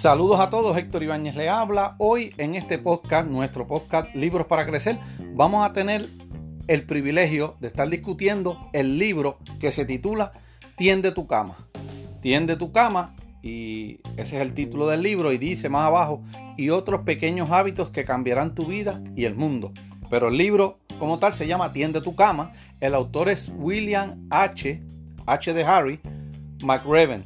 Saludos a todos, Héctor Ibáñez le habla. Hoy en este podcast, nuestro podcast Libros para Crecer, vamos a tener el privilegio de estar discutiendo el libro que se titula Tiende tu cama. Tiende tu cama y ese es el título del libro y dice más abajo y otros pequeños hábitos que cambiarán tu vida y el mundo. Pero el libro como tal se llama Tiende tu cama. El autor es William H. H de Harry McRaven.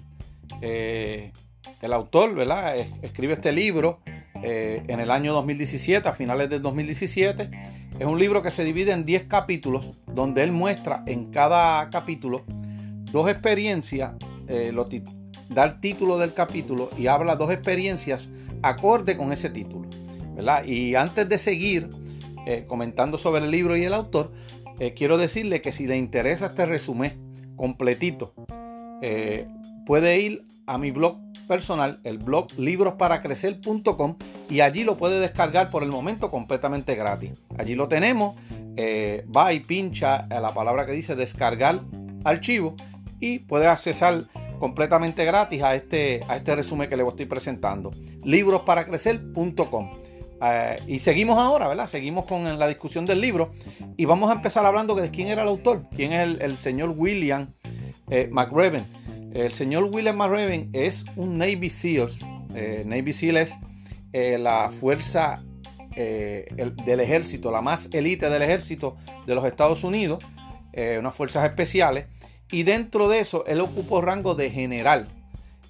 Eh, el autor, ¿verdad? Escribe este libro eh, en el año 2017, a finales del 2017. Es un libro que se divide en 10 capítulos, donde él muestra en cada capítulo dos experiencias, eh, da el título del capítulo y habla dos experiencias acorde con ese título. ¿verdad? Y antes de seguir comentando sobre el libro y el autor, quiero decirle que si le interesa este resumen completito, puede ir a mi blog personal, el blog librosparacrecer.com y allí lo puede descargar por el momento completamente gratis. Allí lo tenemos, eh, va y pincha a la palabra que dice descargar archivo y puede accesar completamente gratis a este, a este resumen que le estoy presentando. librosparacrecer.com. Eh, y seguimos ahora, ¿verdad? Seguimos con la discusión del libro y vamos a empezar hablando de quién era el autor, quién es el, señor William eh, el señor William McRaven es un Navy SEALs. Eh, Navy SEAL es la fuerza del ejército, la más élite del ejército de los Estados Unidos, unas fuerzas especiales. Y dentro de eso, él ocupó rango de general.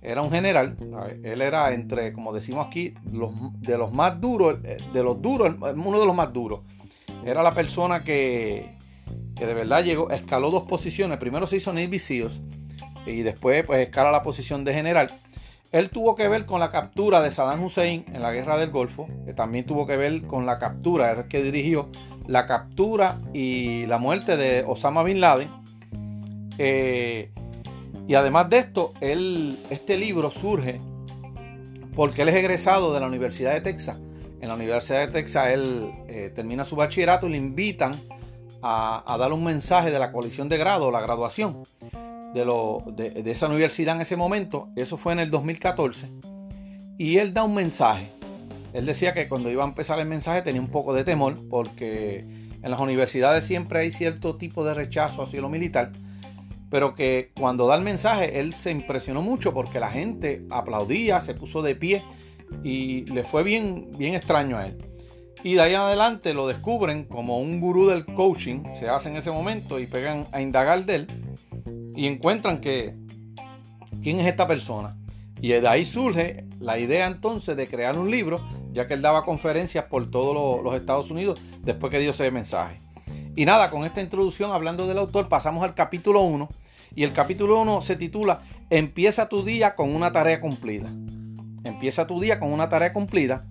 Era un general, él era entre, como decimos aquí, de los más duros, de los duros, uno de los más duros. Era la persona que, que de verdad llegó, escaló dos posiciones. Primero se hizo Navy SEALs y después pues escala la posición de general. Él tuvo que ver con la captura de Saddam Hussein en la guerra del Golfo, que también tuvo que ver con la captura, él que dirigió la captura y la muerte de Osama Bin Laden. Eh, y además de esto, él, este libro surge porque él es egresado de la Universidad de Texas. En la Universidad de Texas él eh, termina su bachillerato y le invitan a, dar un mensaje de la coalición de grado, la graduación de, de, esa universidad en ese momento, eso fue en el 2014, y él da un mensaje. Él decía que cuando iba a empezar el mensaje tenía un poco de temor porque en las universidades siempre hay cierto tipo de rechazo hacia lo militar, pero que cuando da el mensaje él se impresionó mucho porque la gente aplaudía, se puso de pie y le fue bien, bien extraño a él. Y de ahí en adelante lo descubren como un gurú del coaching, se hace en ese momento y pegan a indagar de él y encuentran que quién es esta persona. Y de ahí surge la idea entonces de crear un libro, ya que él daba conferencias por todos los Estados Unidos después que dio ese mensaje. Y nada, con esta introducción hablando del autor, pasamos al capítulo 1. Y el capítulo 1 se titula Empieza tu día con una tarea cumplida. Empieza tu día con una tarea cumplida.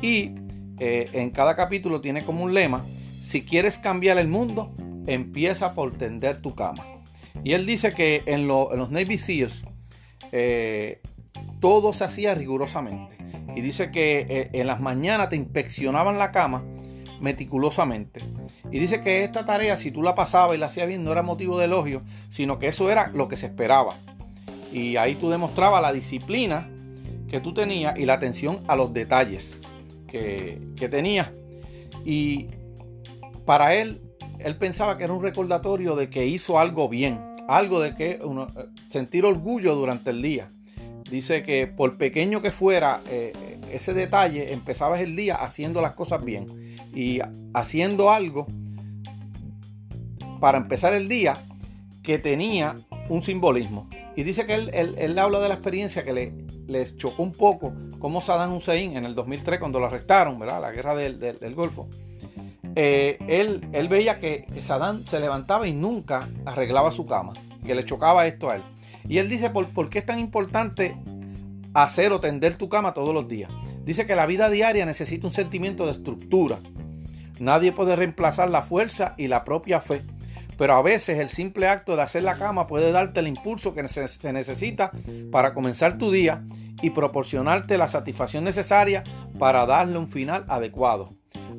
Y eh, en cada capítulo tiene como un lema, si quieres cambiar el mundo, empieza por tender tu cama. Y él dice que en, los Navy SEALs eh, todo se hacía rigurosamente. Y dice que eh, en las mañanas te inspeccionaban la cama meticulosamente. Y dice que esta tarea, si tú la pasabas y la hacías bien, no era motivo de elogio, sino que eso era lo que se esperaba. Y ahí tú demostrabas la disciplina que tú tenías y la atención a los detalles que, que tenías. Y para él, él pensaba que era un recordatorio de que hizo algo bien algo de que uno, eh, sentir orgullo durante el día. Dice que por pequeño que fuera eh, ese detalle, empezabas el día haciendo las cosas bien y haciendo algo para empezar el día que tenía un simbolismo. Y dice que él, él, habla de la experiencia que le, les chocó un poco como Saddam Hussein en el 2003 cuando lo arrestaron, ¿verdad? La guerra del, del Golfo eh, él, él, veía que Saddam se levantaba y nunca arreglaba su cama, que le chocaba esto a él. Y él dice, ¿por, ¿por qué es tan importante hacer o tender tu cama todos los días? Dice que la vida diaria necesita un sentimiento de estructura. Nadie puede reemplazar la fuerza y la propia fe. Pero a veces el simple acto de hacer la cama puede darte el impulso que se necesita para comenzar tu día y proporcionarte la satisfacción necesaria para darle un final adecuado.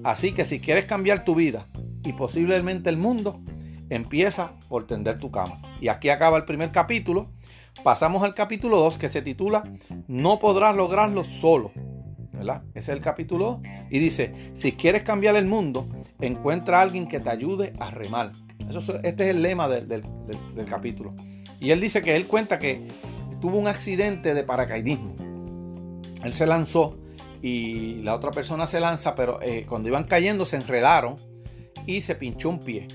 Así que si quieres cambiar tu vida y posiblemente el mundo, empieza por tender tu cama. Y aquí acaba el primer capítulo. Pasamos al capítulo 2 que se titula No podrás lograrlo solo. Ese es el capítulo 2. Y dice, si quieres cambiar el mundo, encuentra a alguien que te ayude a remar. Eso, este es el lema del, capítulo. Y él dice que él cuenta que tuvo un accidente de paracaidismo. Él se lanzó y la otra persona se lanza, pero eh, cuando iban cayendo se enredaron y se pinchó un pie.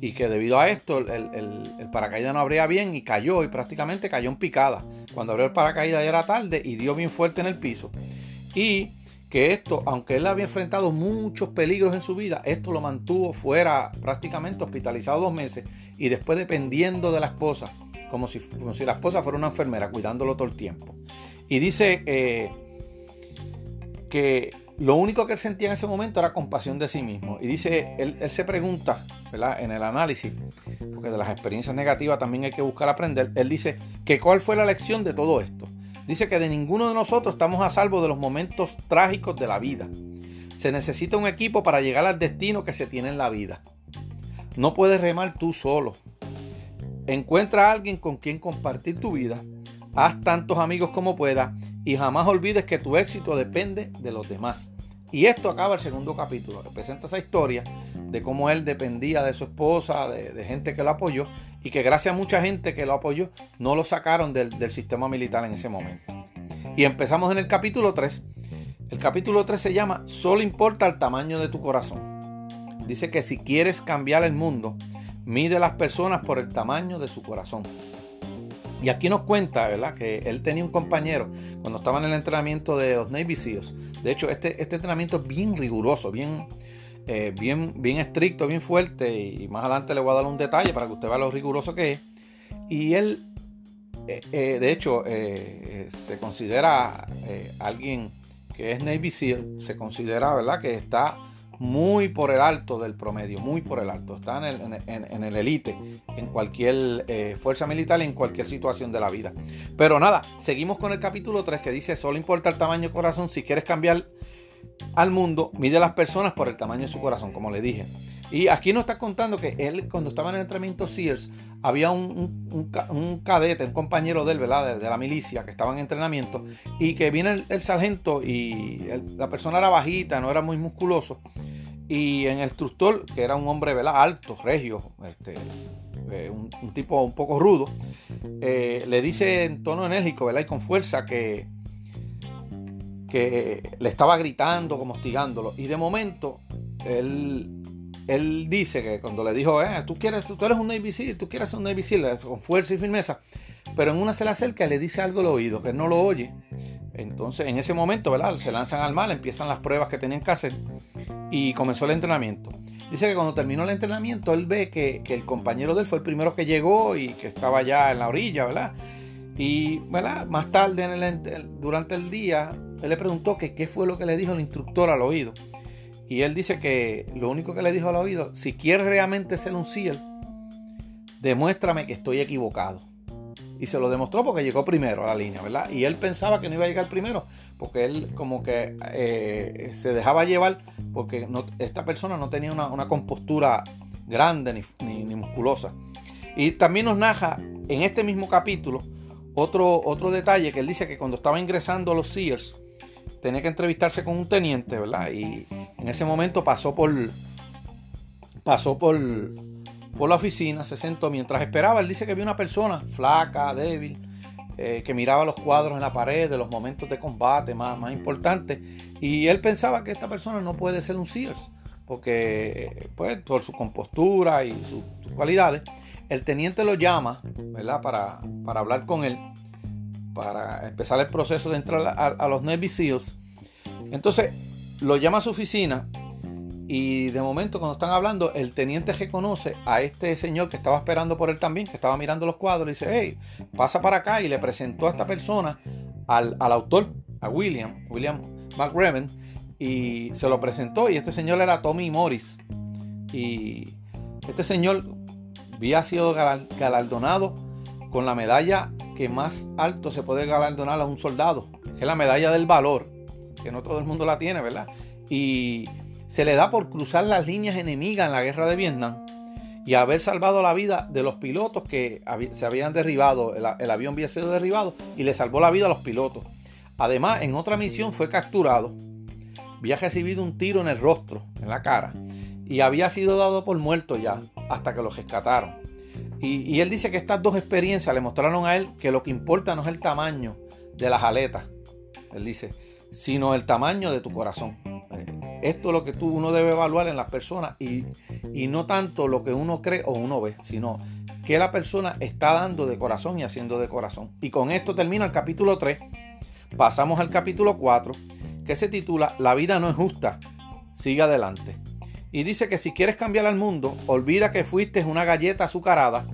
Y que debido a esto el, el, paracaídas no abría bien y cayó y prácticamente cayó en picada. Cuando abrió el paracaídas ya era tarde y dio bien fuerte en el piso. Y que esto, aunque él había enfrentado muchos peligros en su vida, esto lo mantuvo fuera prácticamente hospitalizado dos meses y después dependiendo de la esposa, como si, si la esposa fuera una enfermera, cuidándolo todo el tiempo. Y dice eh, que lo único que él sentía en ese momento era compasión de sí mismo. Y dice, él, se pregunta, ¿verdad? En el análisis, porque de las experiencias negativas también hay que buscar aprender, él dice que cuál fue la lección de todo esto. Dice que de ninguno de nosotros estamos a salvo de los momentos trágicos de la vida. Se necesita un equipo para llegar al destino que se tiene en la vida. No puedes remar tú solo. Encuentra a alguien con quien compartir tu vida. Haz tantos amigos como puedas y jamás olvides que tu éxito depende de los demás. Y esto acaba el segundo capítulo, que presenta esa historia de cómo él dependía de su esposa, de, gente que lo apoyó, y que gracias a mucha gente que lo apoyó, no lo sacaron del, del sistema militar en ese momento. Y empezamos en el capítulo 3. El capítulo 3 se llama Solo importa el tamaño de tu corazón. Dice que si quieres cambiar el mundo, mide las personas por el tamaño de su corazón. Y aquí nos cuenta, ¿verdad? Que él tenía un compañero cuando estaba en el entrenamiento de los Navy SEALs. De hecho, este, este entrenamiento es bien riguroso, bien, eh, bien, bien estricto, bien fuerte. Y más adelante le voy a dar un detalle para que usted vea lo riguroso que es. Y él, eh, eh, de hecho, se considera alguien que es Navy SEAL, se considera, ¿verdad? Que está muy por el alto del promedio, muy por el alto. Está en el, en, el elite, en cualquier fuerza militar, en cualquier situación de la vida. Pero nada, seguimos con el capítulo 3 que dice, solo importa el tamaño corazón. Si quieres cambiar al mundo, mide las personas por el tamaño de su corazón, como le dije. Y aquí nos está contando que él, cuando estaba en el entrenamiento Sears, había un, cadete, un compañero de él, ¿verdad? De, la milicia, que estaba en entrenamiento, y que viene el, sargento y la persona era bajita, no era muy musculoso. Y en el instructor, que era un hombre ¿verdad? alto, regio, este, eh, un, tipo un poco rudo, eh, le dice en tono enérgico ¿verdad? y con fuerza que, que le estaba gritando, como hostigándolo. Y de momento, él, él dice que cuando le dijo, eh, tú, quieres, tú eres un Navy tú quieres ser un Navy con fuerza y firmeza, pero en una se le acerca y le dice algo al oído, que él no lo oye. Entonces, en ese momento, ¿verdad? Se lanzan al mal, empiezan las pruebas que tenían que hacer y comenzó el entrenamiento. Dice que cuando terminó el entrenamiento, él ve que, el compañero de él fue el primero que llegó y que estaba ya en la orilla, ¿verdad? Y, ¿verdad? Más tarde, durante el día, él le preguntó que qué fue lo que le dijo el instructor al oído. Y él dice que lo único que le dijo al oído, si quieres realmente ser un SEAL, demuéstrame que estoy equivocado. Y se lo demostró porque llegó primero a la línea, ¿verdad? Y él pensaba que no iba a llegar primero, porque él como que eh, se dejaba llevar, porque esta persona no tenía una, compostura grande ni, musculosa. Y también nos narra en este mismo capítulo otro, otro detalle que él dice que cuando estaba ingresando a los Sears, tenía que entrevistarse con un teniente, ¿verdad? Y en ese momento pasó por pasó por por la oficina, se sentó mientras esperaba. Él dice que vio una persona flaca, débil, eh, que miraba los cuadros en la pared de los momentos de combate más, más importantes. Y él pensaba que esta persona no puede ser un Sears, porque pues, por su compostura y sus cualidades. El teniente lo llama, ¿verdad? Para, para hablar con él, para empezar el proceso de entrar a, los Navy SEALs. Entonces lo llama a su oficina y de momento, cuando están hablando, el teniente reconoce a este señor que estaba esperando por él también, que estaba mirando los cuadros, y dice, hey, pasa para acá. Y le presentó a esta persona al, autor, a William, William McReven, y se lo presentó. Y este señor era Tommy Morris. Y este señor había sido galardonado con la medalla que más alto se puede galardonar a un soldado, que es la medalla del valor, que no todo el mundo la tiene, ¿verdad? Y se le da por cruzar las líneas enemigas en la guerra de Vietnam y haber salvado la vida de los pilotos que se habían derribado, el, avión había sido derribado y le salvó la vida a los pilotos. Además, en otra misión fue capturado, había recibido un tiro en el rostro, en la cara, y había sido dado por muerto ya, hasta que lo rescataron. Y, y, él dice que estas dos experiencias le mostraron a él que lo que importa no es el tamaño de las aletas, él dice, sino el tamaño de tu corazón. Esto es lo que tú uno debe evaluar en las personas y, no tanto lo que uno cree o uno ve, sino que la persona está dando de corazón y haciendo de corazón. Y con esto termina el capítulo 3. Pasamos al capítulo 4, que se titula La vida no es justa, sigue adelante. Y dice que si quieres cambiar al mundo, olvida que fuiste una galleta azucarada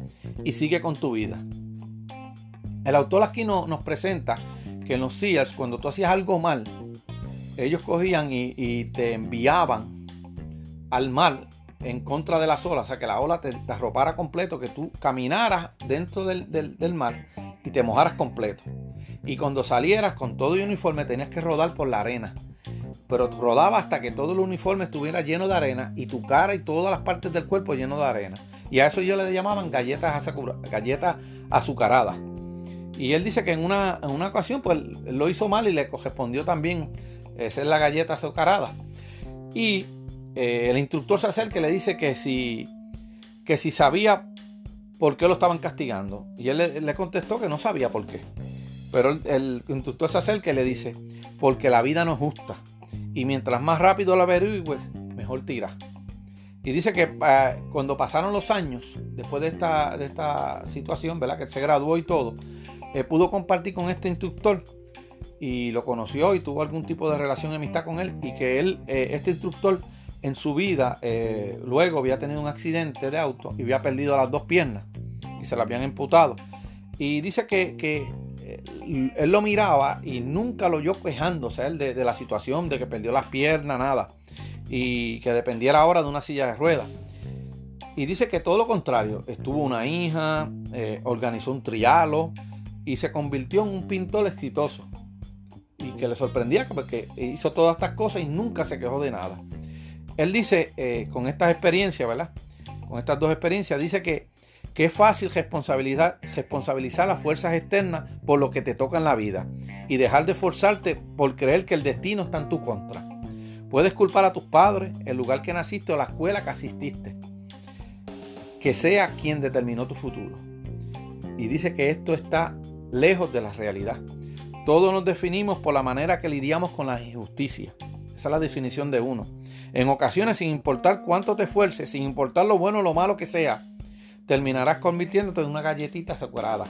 y sigue con tu vida. El autor aquí nos presenta que en los Sears, cuando tú hacías algo mal, ellos cogían y, te enviaban al mar en contra de las olas, o sea, que la ola te, arropara completo, que tú caminaras dentro del, del, mar y te mojaras completo. Y cuando salieras con todo el uniforme tenías que rodar por la arena. Pero rodaba hasta que todo el uniforme estuviera lleno de arena y tu cara y todas las partes del cuerpo lleno de arena. Y a eso ellos le llamaban galletas, galletas azucaradas. Y él dice que en una, en una ocasión pues lo hizo mal y le correspondió también esa es la galleta azucarada. Y eh, el instructor se acerca y le dice que si, que si sabía por qué lo estaban castigando. Y él le, contestó que no sabía por qué. Pero el, instructor se acerca y le dice, porque la vida no es justa. Y mientras más rápido la averigües, mejor tira. Y dice que eh, cuando pasaron los años, después de esta, de esta situación, ¿verdad? Que se graduó y todo, eh, pudo compartir con este instructor y lo conoció y tuvo algún tipo de relación de amistad con él y que él, eh, este instructor, en su vida, luego había tenido un accidente de auto y había perdido las dos piernas y se las habían imputado. Y dice que, que eh, él lo miraba y nunca lo oyó quejándose él de, la situación, de que perdió las piernas, nada, y que dependiera ahora de una silla de ruedas. Y dice que todo lo contrario, estuvo una hija, organizó un trialo y se convirtió en un pintor exitoso y que le sorprendía porque hizo todas estas cosas y nunca se quejó de nada. Él dice, eh, con estas experiencias, ¿verdad? Con estas dos experiencias, dice que, es fácil responsabilizar, responsabilizar las fuerzas externas por lo que te toca en la vida y dejar de esforzarte por creer que el destino está en tu contra. Puedes culpar a tus padres, el lugar que naciste o la escuela que asististe. Que sea quien determinó tu futuro. Y dice que esto está lejos de la realidad. Todos nos definimos por la manera que lidiamos con la injusticia. Esa es la definición de uno. En ocasiones, sin importar cuánto te esfuerces, sin importar lo bueno o lo malo que sea, terminarás convirtiéndote en una galletita azucarada.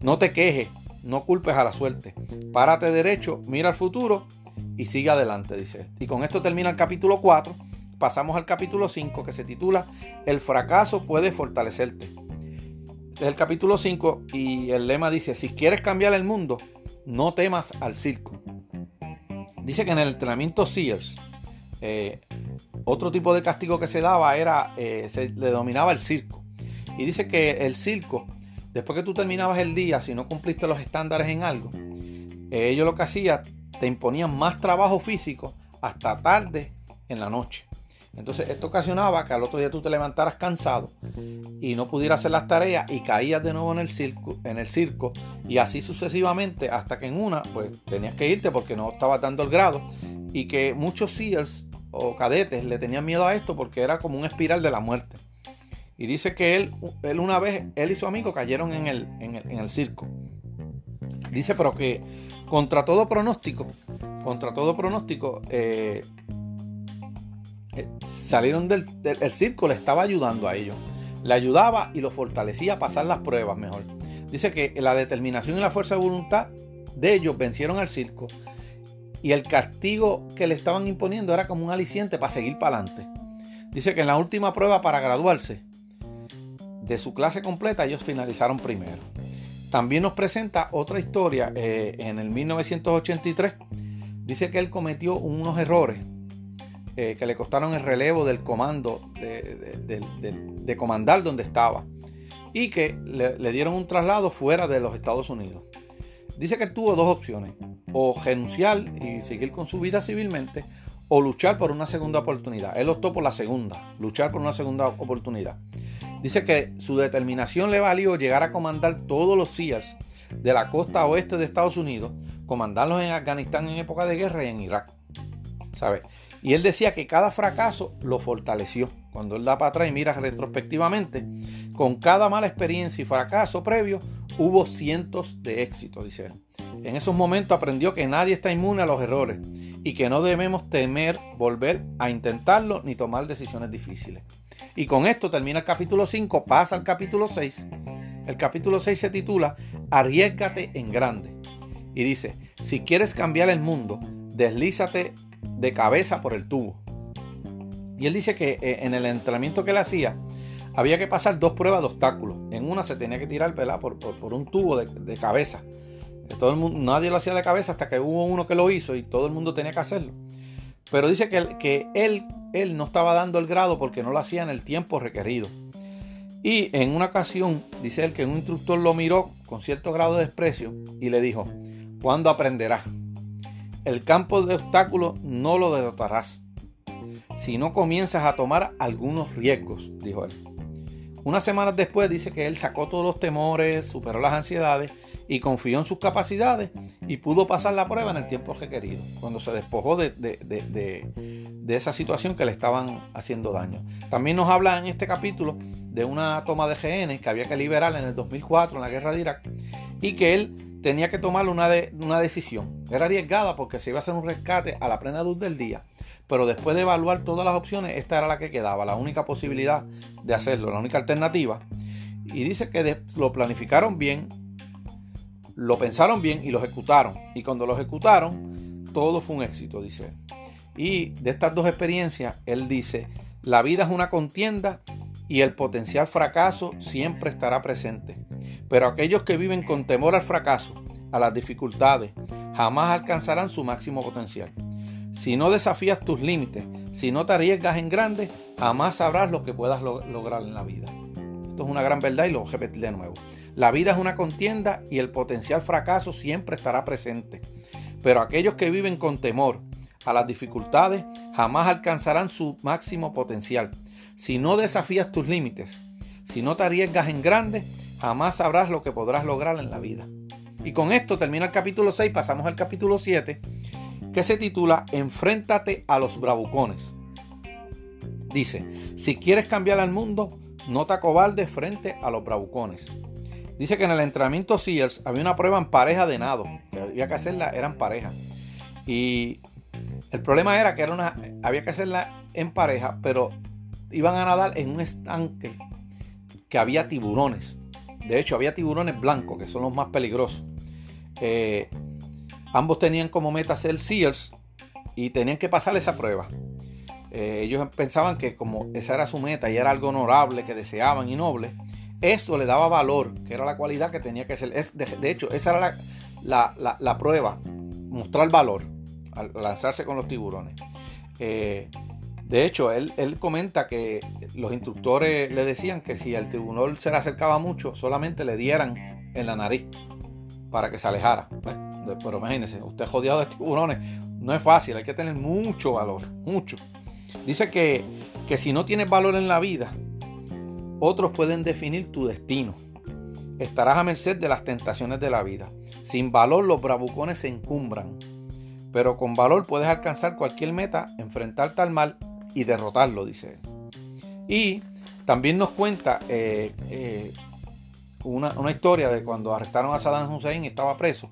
No te quejes, no culpes a la suerte. Párate derecho, mira al futuro y sigue adelante, dice. Y con esto termina el capítulo 4. Pasamos al capítulo 5 que se titula El fracaso puede fortalecerte. Este es el capítulo 5 y el lema dice, si quieres cambiar el mundo, no temas al circo. Dice que en el entrenamiento Sears, eh, otro tipo de castigo que se daba era, eh, se le dominaba el circo. Y dice que el circo, después que tú terminabas el día, si no cumpliste los estándares en algo, ellos lo que hacían, te imponían más trabajo físico hasta tarde en la noche. Entonces esto ocasionaba que al otro día tú te levantaras cansado y no pudieras hacer las tareas y caías de nuevo en el circo, en el circo y así sucesivamente hasta que en una pues tenías que irte porque no estabas dando el grado y que muchos seals o cadetes le tenían miedo a esto porque era como un espiral de la muerte. Y dice que él, él una vez, él y su amigo cayeron en el, en el circo. Dice pero que contra todo pronóstico, contra todo pronóstico, eh, eh, salieron del, el circo, le estaba ayudando a ellos. Le ayudaba y lo fortalecía a pasar las pruebas mejor. Dice que la determinación y la fuerza de voluntad de ellos vencieron al circo y el castigo que le estaban imponiendo era como un aliciente para seguir para adelante. Dice que en la última prueba para graduarse de su clase completa ellos finalizaron primero. También nos presenta otra historia eh, en el 1983. Dice que él cometió unos errores eh, que le costaron el relevo del comando, de, comandar donde estaba, y que le, dieron un traslado fuera de los Estados Unidos. Dice que tuvo dos opciones, o renunciar y seguir con su vida civilmente, o luchar por una segunda oportunidad. Él optó por la segunda, luchar por una segunda oportunidad. Dice que su determinación le valió llegar a comandar todos los SEALs de la costa oeste de Estados Unidos, comandarlos en Afganistán en época de guerra y en Irak. ¿Sabe? Y él decía que cada fracaso lo fortaleció. Cuando él da para atrás y mira retrospectivamente, con cada mala experiencia y fracaso previo, hubo cientos de éxitos, dice él. En esos momentos aprendió que nadie está inmune a los errores y que no debemos temer volver a intentarlo ni tomar decisiones difíciles. Y con esto termina el capítulo 5, pasa al capítulo 6. El capítulo 6 se titula Arriesgate en grande. Y dice, si quieres cambiar el mundo, deslízate de cabeza por el tubo. Y él dice que eh, en el entrenamiento que él hacía, había que pasar dos pruebas de obstáculos. En una se tenía que tirar por, por, un tubo de, cabeza. Todo el mundo, nadie lo hacía de cabeza hasta que hubo uno que lo hizo y todo el mundo tenía que hacerlo. Pero dice que, que él, él no estaba dando el grado porque no lo hacía en el tiempo requerido. Y en una ocasión, dice él que un instructor lo miró con cierto grado de desprecio y le dijo, ¿cuándo aprenderás? El campo de obstáculos no lo derrotarás si no comienzas a tomar algunos riesgos, dijo él. Unas semanas después dice que él sacó todos los temores, superó las ansiedades y confió en sus capacidades y pudo pasar la prueba en el tiempo requerido, cuando se despojó de, de, esa situación que le estaban haciendo daño. También nos habla en este capítulo de una toma de GN que había que liberar en el 2004 en la guerra de Irak y que él tenía que tomar una, una decisión. Era arriesgada porque se iba a hacer un rescate a la plena luz del día pero después de evaluar todas las opciones, esta era la que quedaba, la única posibilidad de hacerlo, la única alternativa. Y dice que lo planificaron bien, lo pensaron bien y lo ejecutaron. Y cuando lo ejecutaron, todo fue un éxito, dice él. Y de estas dos experiencias, él dice, la vida es una contienda y el potencial fracaso siempre estará presente. Pero aquellos que viven con temor al fracaso, a las dificultades, jamás alcanzarán su máximo potencial. Si no desafías tus límites, si no te arriesgas en grande, jamás sabrás lo que puedas lograr en la vida. Esto es una gran verdad y lo voy a repetir de nuevo. La vida es una contienda y el potencial fracaso siempre estará presente. Pero aquellos que viven con temor a las dificultades jamás alcanzarán su máximo potencial. Si no desafías tus límites, si no te arriesgas en grande, jamás sabrás lo que podrás lograr en la vida. Y con esto termina el capítulo 6, pasamos al capítulo 7 que se titula Enfréntate a los bravucones. Dice, si quieres cambiar al mundo, no te acobardes frente a los bravucones. Dice que en el entrenamiento Sears había una prueba en pareja de nado, que había que hacerla, eran pareja. Y el problema era que había que hacerla en pareja, pero iban a nadar en un estanque que había tiburones. De hecho, había tiburones blancos, que son los más peligrosos. Eh, Ambos tenían como meta ser Sears y tenían que pasar esa prueba. Eh, ellos pensaban que como esa era su meta y era algo honorable que deseaban y noble, eso le daba valor, que era la cualidad que tenía que ser. de, hecho, esa era la, prueba, mostrar valor al lanzarse con los tiburones. Eh, de hecho, él, él, comenta que los instructores le decían que si el tiburón se le acercaba mucho, solamente le dieran en la nariz para que se alejara. Pero imagínense, usted jodido de tiburones, no es fácil, hay que tener mucho valor, mucho. Dice que, que si no tienes valor en la vida, otros pueden definir tu destino. Estarás a merced de las tentaciones de la vida. Sin valor los bravucones se encumbran. Pero con valor puedes alcanzar cualquier meta, enfrentarte al mal y derrotarlo, dice él. Y también nos cuenta eh, eh, una, historia de cuando arrestaron a Saddam Hussein y estaba preso.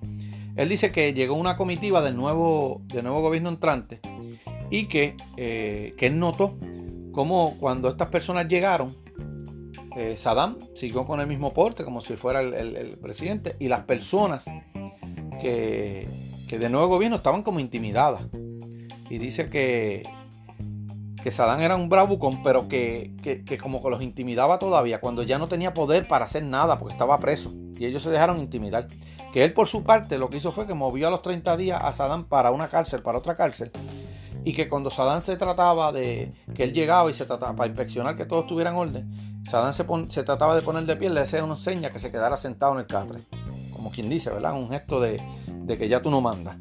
Él dice que llegó una comitiva del nuevo, del nuevo gobierno entrante y que, eh, que él notó como cuando estas personas llegaron, eh, Saddam siguió con el mismo porte como si fuera el, presidente y las personas que, que del nuevo gobierno estaban como intimidadas. Y dice que, que Saddam era un bravucón, pero que, que, como que los intimidaba todavía, cuando ya no tenía poder para hacer nada, porque estaba preso. Y ellos se dejaron intimidar. Que él por su parte lo que hizo fue que movió a los 30 días a Saddam para una cárcel, para otra cárcel. Y que cuando Saddam se trataba de que él llegaba y se trataba para inspeccionar que todo estuviera en orden, Se, se trataba de poner de pie, le hacía una seña que se quedara sentado en el catre. Como quien dice, ¿verdad? Un gesto de, que ya tú no mandas.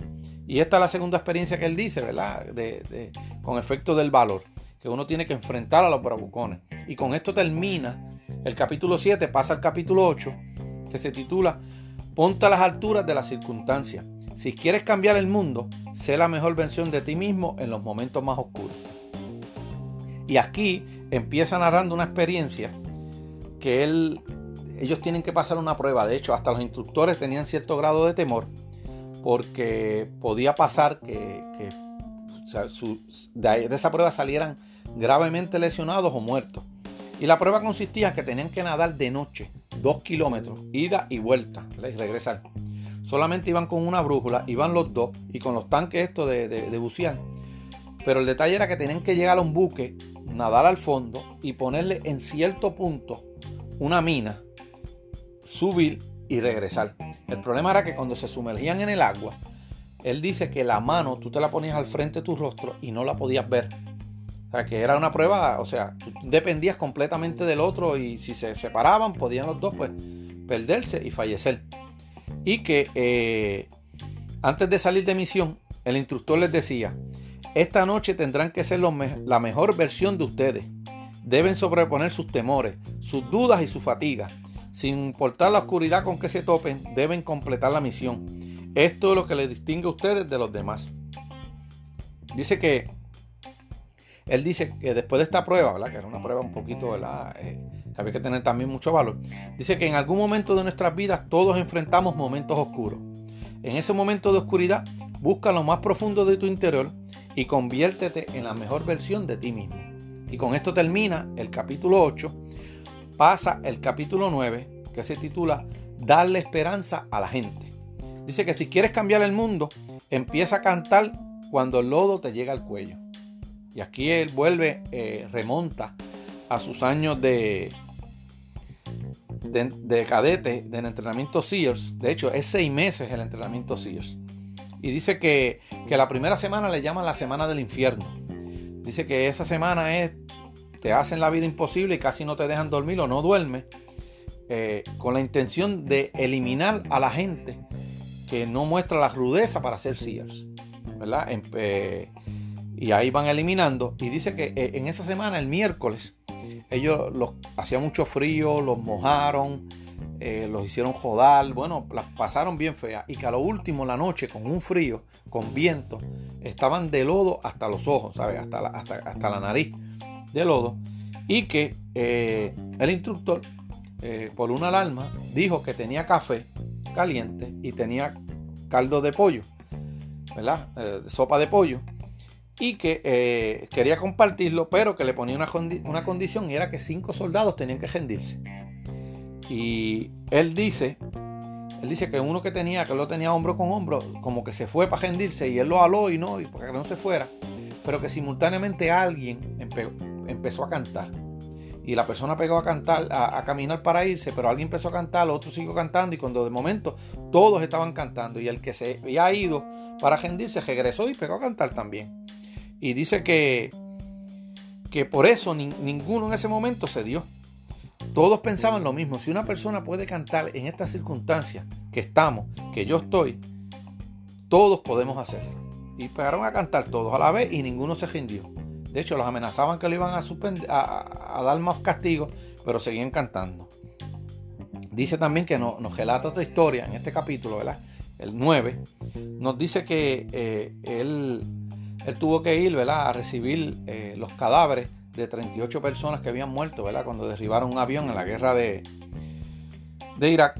Y esta es la segunda experiencia que él dice, ¿verdad? De, con efecto del valor, que uno tiene que enfrentar a los bravucones. Y con esto termina El capítulo 7 pasa al capítulo 8, que se titula Ponte a las alturas de las circunstancias. Si quieres cambiar el mundo, sé la mejor versión de ti mismo en los momentos más oscuros. Y aquí empieza narrando una experiencia que él, ellos tienen que pasar una prueba. De hecho, hasta los instructores tenían cierto grado de temor porque podía pasar que, de, esa prueba salieran gravemente lesionados o muertos. Y la prueba consistía en que tenían que nadar de noche, dos kilómetros, ida y vuelta, y regresar. Solamente iban con una brújula, iban los dos y con los tanques estos de, de bucear. Pero el detalle era que tenían que llegar a un buque, nadar al fondo y ponerle en cierto punto una mina, subir y regresar. El problema era que cuando se sumergían en el agua, él dice que la mano tú te la ponías al frente de tu rostro y no la podías ver. O sea, que era una prueba, o sea, tú dependías completamente del otro y si se separaban podían los dos pues perderse y fallecer. Y que eh, antes de salir de misión, el instructor les decía, esta noche tendrán que ser la mejor versión de ustedes. Deben sobreponer sus temores, sus dudas y su fatiga. Sin importar la oscuridad con que se topen, deben completar la misión. Esto es lo que les distingue a ustedes de los demás. Dice que él dice que después de esta prueba, que era una prueba un poquito, eh, que había que tener también mucho valor, dice que en algún momento de nuestras vidas todos enfrentamos momentos oscuros. En ese momento de oscuridad, busca lo más profundo de tu interior y conviértete en la mejor versión de ti mismo. Y con esto termina el capítulo 8, pasa el capítulo 9, que se titula Darle esperanza a la gente. Dice que si quieres cambiar el mundo, empieza a cantar cuando el lodo te llega al cuello. Y aquí él vuelve, eh, remonta a sus años de, de, cadete del entrenamiento Sears. De hecho, es seis meses el entrenamiento Sears. Y dice que, la primera semana le llaman la semana del infierno. Dice que esa semana es, te hacen la vida imposible y casi no te dejan dormir o no duermes. Eh, con la intención de eliminar a la gente que no muestra la rudeza para ser Sears. ¿verdad? Eh, y ahí van eliminando. Y dice que eh, en esa semana, el miércoles, ellos los hacía mucho frío, los mojaron, eh, los hicieron jodar, bueno, las pasaron bien feas. Y que a lo último, la noche, con un frío, con viento, estaban de lodo hasta los ojos, ¿sabes? Hasta la, hasta, hasta la nariz de lodo. Y que el instructor, por una alarma, dijo que tenía café caliente y tenía caldo de pollo, ¿verdad? Eh, sopa de pollo. Y que eh, quería compartirlo, pero que le ponía una, una, condición y era que cinco soldados tenían que rendirse. Y él dice, él dice que uno que tenía, que lo tenía hombro con hombro, como que se fue para rendirse y él lo aló y no, y para que no se fuera, pero que simultáneamente alguien empezó a cantar y la persona pegó a cantar, a, caminar para irse, pero alguien empezó a cantar, otro siguió cantando y cuando de momento todos estaban cantando y el que se había ido para rendirse regresó y pegó a cantar también. Y dice que, que por eso ninguno en ese momento se dio. Todos pensaban lo mismo, si una persona puede cantar en estas circunstancias que estamos, que yo estoy, todos podemos hacerlo. Y pegaron a cantar todos a la vez y ninguno se rindió. De hecho, los amenazaban que le iban a, a, dar más castigos, pero seguían cantando. Dice también que nos relata otra historia en este capítulo, ¿verdad? El 9. Nos dice que eh, él, tuvo que ir, ¿verdad? A recibir eh, los cadáveres de 38 personas que habían muerto, ¿verdad? Cuando derribaron un avión en la guerra de, de Irak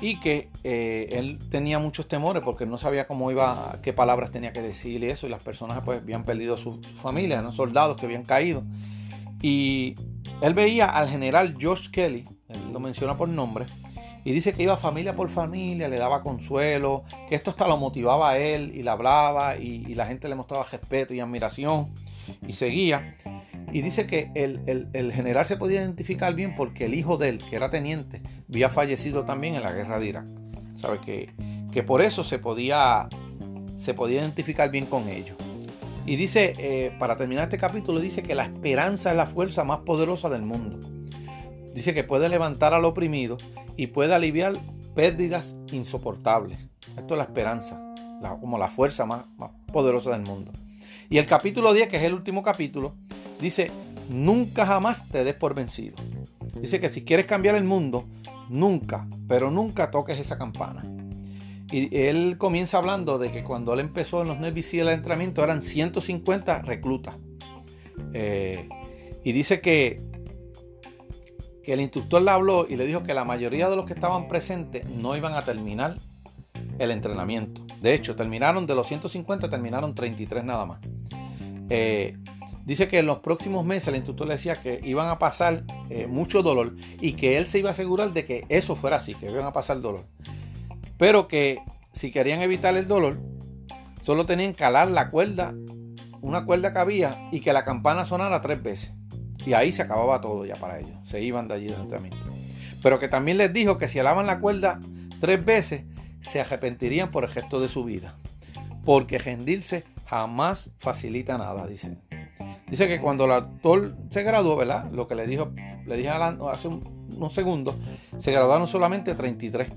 y que eh, él tenía muchos temores porque no sabía cómo iba, qué palabras tenía que decir y eso, y las personas pues habían perdido su, familia, ¿no? soldados que habían caído. Y él veía al general George Kelly, él lo menciona por nombre, y dice que iba familia por familia, le daba consuelo, que esto hasta lo motivaba a él y le hablaba y la gente le mostraba respeto y admiración y seguía. Y dice que el, general se podía identificar bien porque el hijo de él, que era teniente, había fallecido también en la guerra de Irak. ¿Sabe? Que, que por eso se podía, se podía identificar bien con ellos. Y dice, eh, para terminar este capítulo, dice que la esperanza es la fuerza más poderosa del mundo. Dice que puede levantar al oprimido y puede aliviar pérdidas insoportables. Esto es la esperanza, como la fuerza más, más poderosa del mundo. Y el capítulo 10, que es el último capítulo, dice, nunca jamás te des por vencido. Dice que si quieres cambiar el mundo, nunca, pero nunca toques esa campana. Y él comienza hablando de que cuando él empezó en los Navy SEAL el entrenamiento eran 150 reclutas. Eh, y dice que, el instructor le habló y le dijo que la mayoría de los que estaban presentes no iban a terminar el entrenamiento. De hecho, terminaron de los 150, terminaron 33 nada más. Eh, dice que en los próximos meses el instructor le decía que iban a pasar eh, mucho dolor y que él se iba a asegurar de que eso fuera así, que iban a pasar dolor. Pero que si querían evitar el dolor, solo tenían que calar la cuerda, una cuerda que había y que la campana sonara tres veces. Y ahí se acababa todo ya para ellos. Se iban de allí del entrenamiento. Pero que también les dijo que si alaban la cuerda tres veces, se arrepentirían por el gesto de su vida. Porque rendirse jamás facilita nada, dice. Dice que cuando el actor se graduó, ¿verdad? Lo que le dijo, le dije hace unos segundos, se graduaron solamente 33.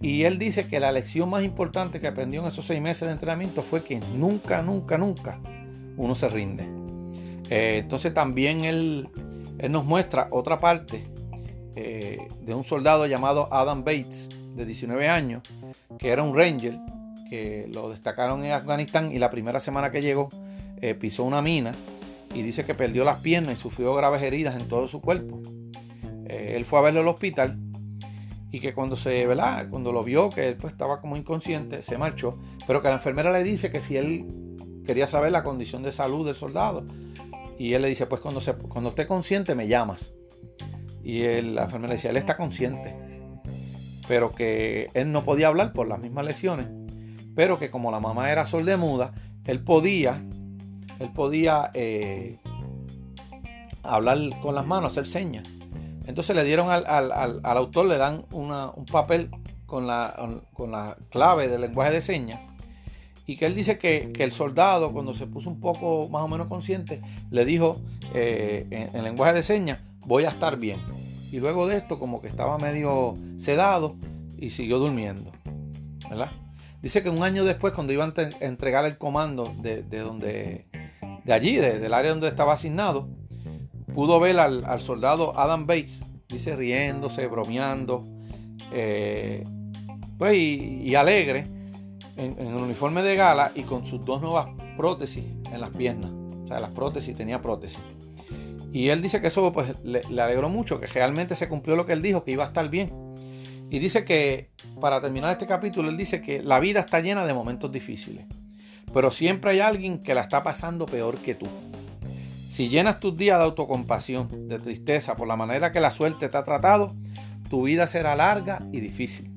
Y él dice que la lección más importante que aprendió en esos seis meses de entrenamiento fue que nunca, nunca, nunca uno se rinde. Eh, entonces también él, nos muestra otra parte eh, de un soldado llamado Adam Bates, de 19 años, que era un ranger, que lo destacaron en Afganistán y la primera semana que llegó eh, pisó una mina y dice que perdió las piernas y sufrió graves heridas en todo su cuerpo. él fue a verlo al hospital y que cuando se, ¿verdad? Cuando lo vio que él pues, estaba como inconsciente, se marchó, pero que la enfermera le dice que si él quería saber la condición de salud del soldado, y él le dice, pues cuando, se, cuando esté consciente me llamas. Y la enfermera le decía, él está consciente, pero que él no podía hablar por las mismas lesiones, pero que como la mamá era sordemuda, él podía, él podía eh, hablar con las manos, hacer señas. Entonces le dieron al, autor, le dan un papel con la, con la, clave del lenguaje de señas. Y que él dice que, el soldado, cuando se puso un poco más o menos consciente, le dijo eh, en, en, lenguaje de señas, voy a estar bien. Y luego de esto, como que estaba medio sedado y siguió durmiendo. ¿verdad? Dice que un año después, cuando iban a entregar el comando de, donde, de allí, del área donde estaba asignado, pudo ver al, soldado Adam Bates, dice riéndose, bromeando, eh, pues y, alegre, en, el uniforme de gala y con sus dos nuevas prótesis en las piernas. O sea, las prótesis tenía prótesis. Y él dice que eso pues, le, le, alegró mucho, que realmente se cumplió lo que él dijo, que iba a estar bien. Y dice que, para terminar este capítulo, él dice que la vida está llena de momentos difíciles, pero siempre hay alguien que la está pasando peor que tú. Si llenas tus días de autocompasión, de tristeza por la manera que la suerte te ha tratado, tu vida será larga y difícil.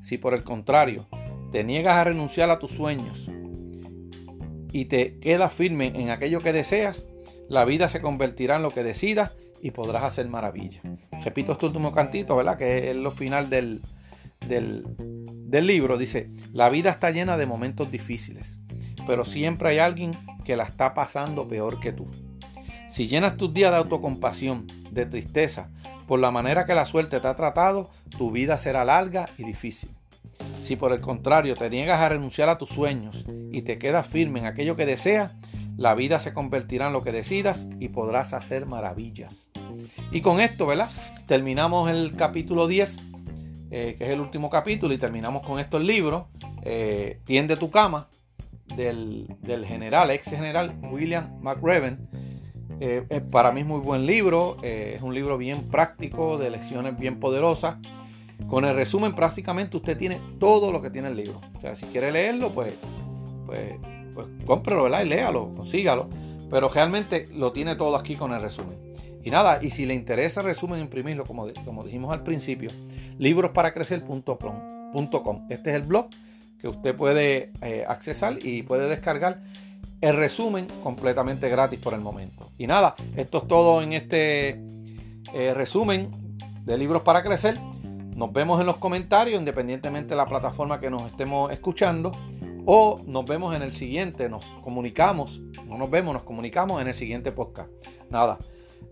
Si por el contrario te niegas a renunciar a tus sueños y te quedas firme en aquello que deseas, la vida se convertirá en lo que decidas y podrás hacer maravillas. Repito este último cantito, ¿verdad? Que es lo final del, del, del libro. Dice, la vida está llena de momentos difíciles, pero siempre hay alguien que la está pasando peor que tú. Si llenas tus días de autocompasión, de tristeza, por la manera que la suerte te ha tratado, tu vida será larga y difícil. Si por el contrario te niegas a renunciar a tus sueños y te quedas firme en aquello que deseas, la vida se convertirá en lo que decidas y podrás hacer maravillas. Y con esto, ¿verdad? Terminamos el capítulo 10, eh, que es el último capítulo, y terminamos con estos libros. Eh, Tiende tu cama, del, general, ex general William McRaven eh, para mí es muy buen libro, eh, es un libro bien práctico, de lecciones bien poderosas. Con el resumen prácticamente usted tiene todo lo que tiene el libro. O sea, si quiere leerlo, pues, pues, pues cómprelo, ¿verdad? Y léalo, consígalo. Pero realmente lo tiene todo aquí con el resumen. Y nada, y si le interesa el resumen, imprimirlo, como, como dijimos al principio, librosparacrecer.com. Este es el blog que usted puede accesar y puede descargar el resumen completamente gratis por el momento. Y nada, esto es todo en este eh, resumen de libros para crecer. Nos vemos en los comentarios, independientemente de la plataforma que nos estemos escuchando. O nos vemos en el siguiente, nos comunicamos, no nos vemos, nos comunicamos en el siguiente podcast. Nada,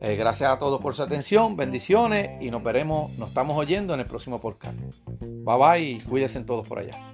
eh, gracias a todos por su atención, bendiciones y nos veremos, nos estamos oyendo en el próximo podcast. Bye bye y cuídense todos por allá.